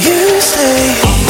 stay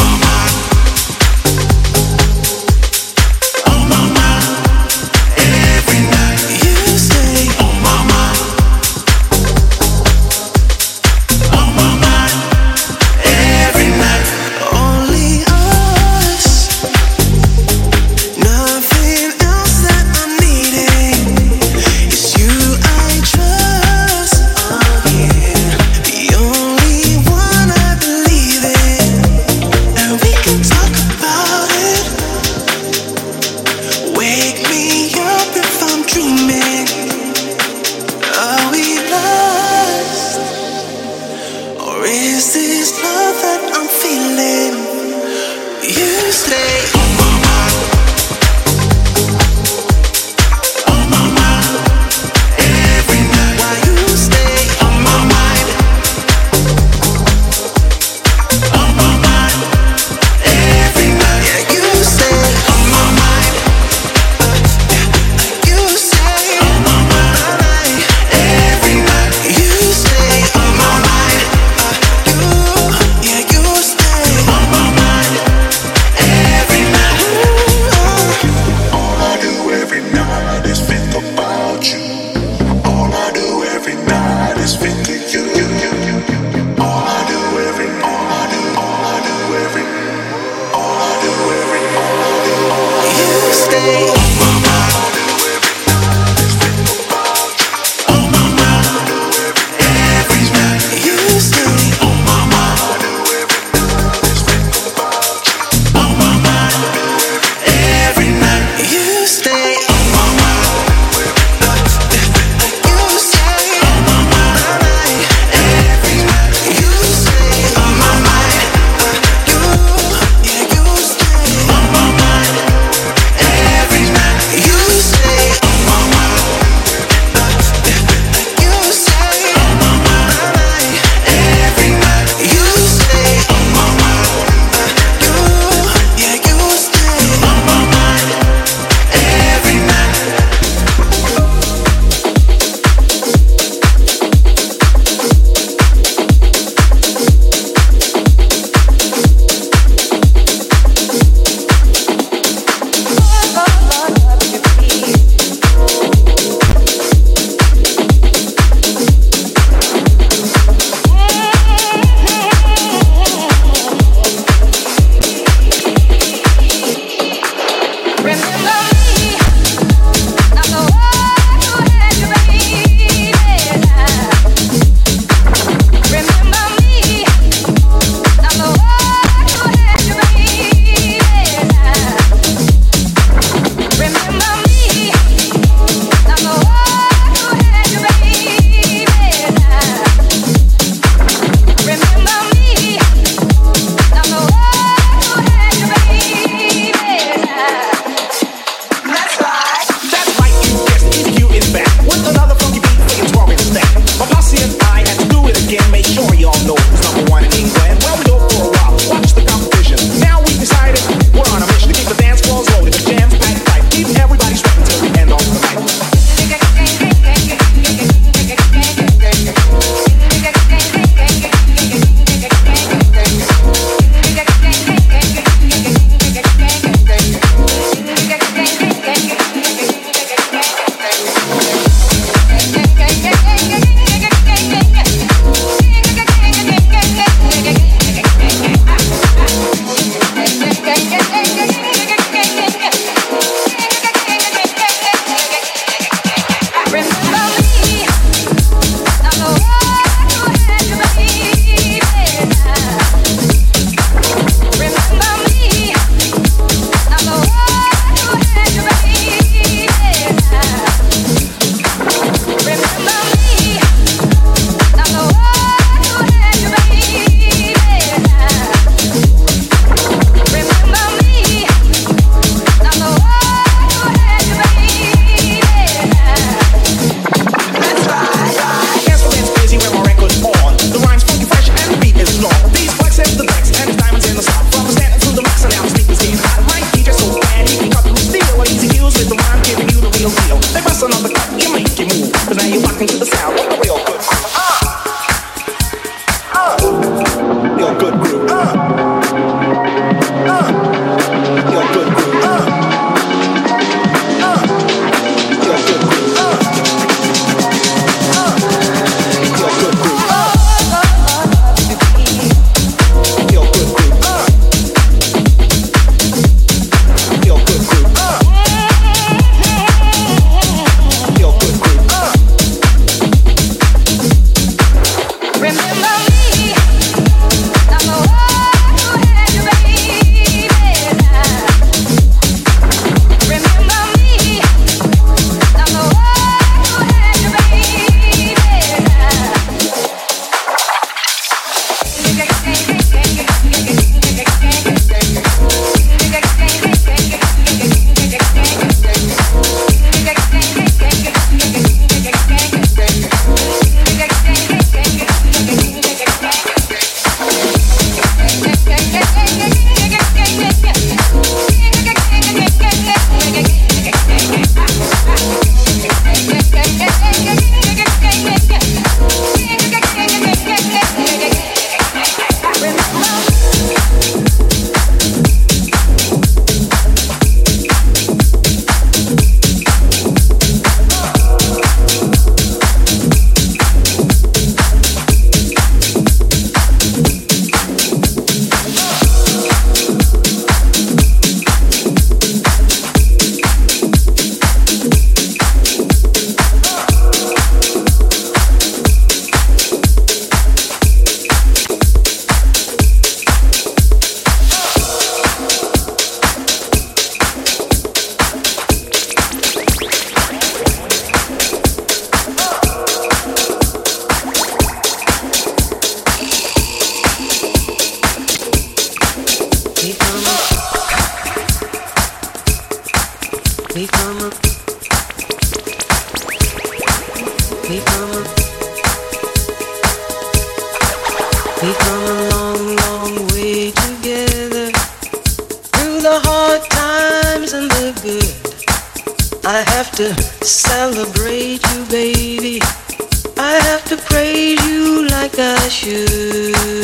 Through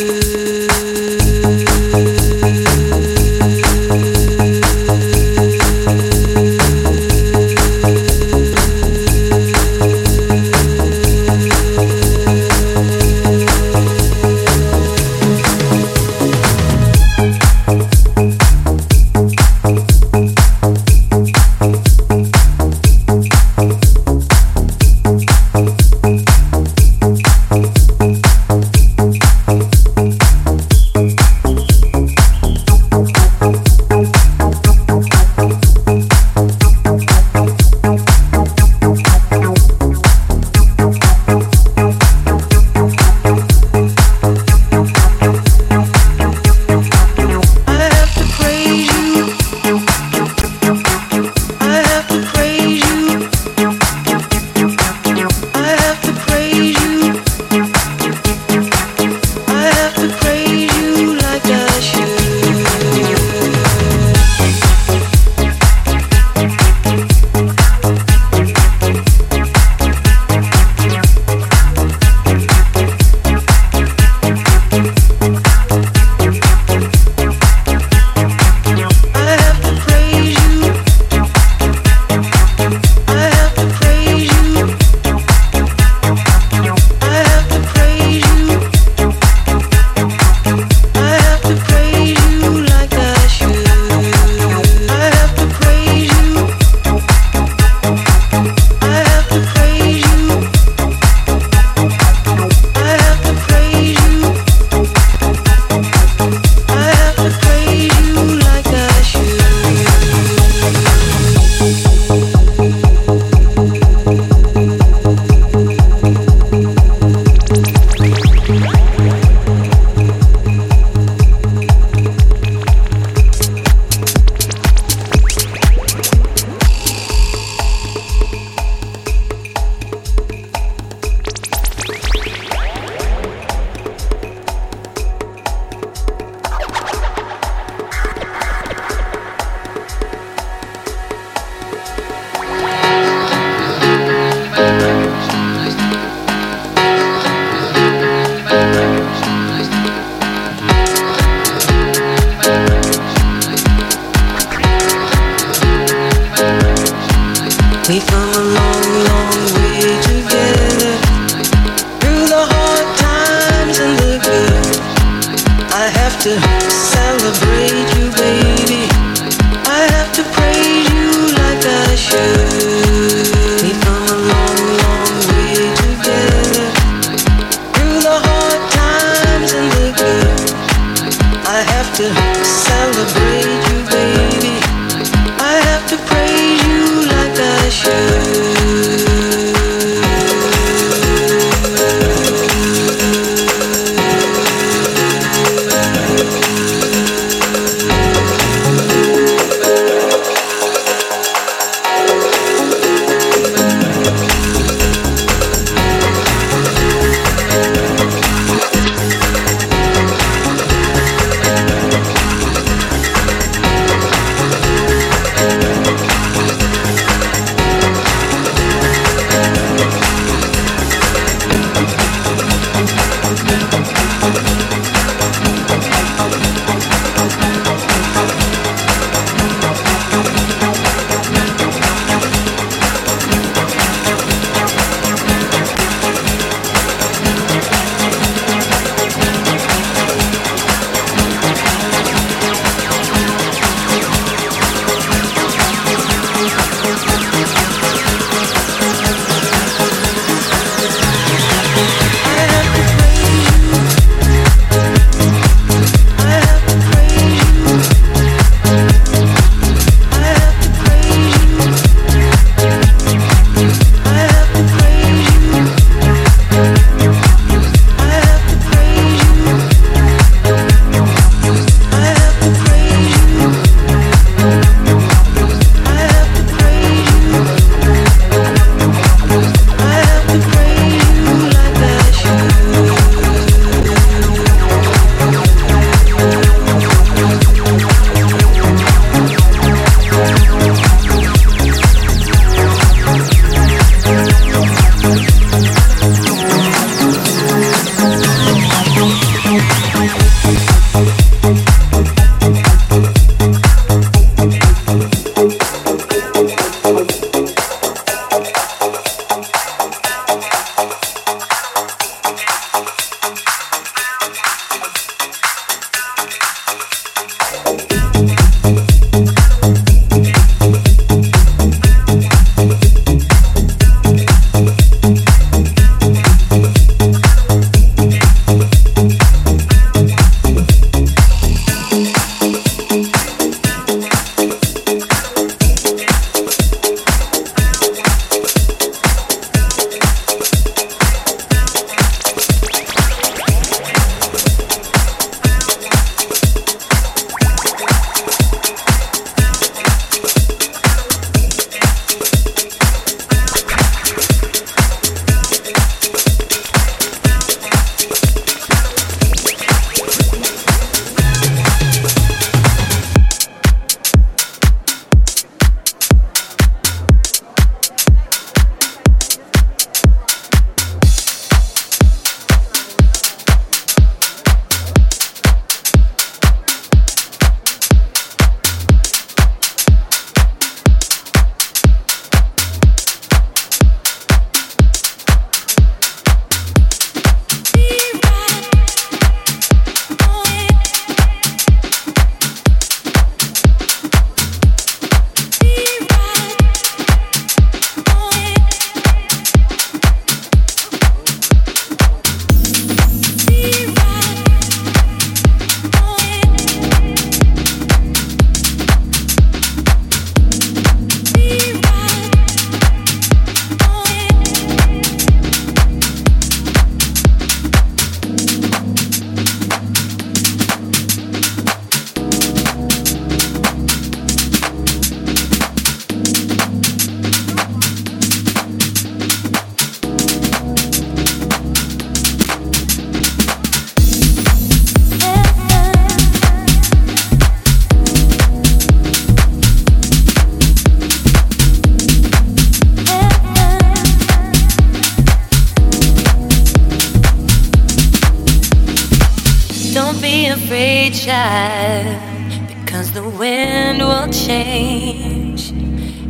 afraid, child, because the wind will change.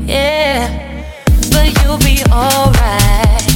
Yeah, but you'll be alright.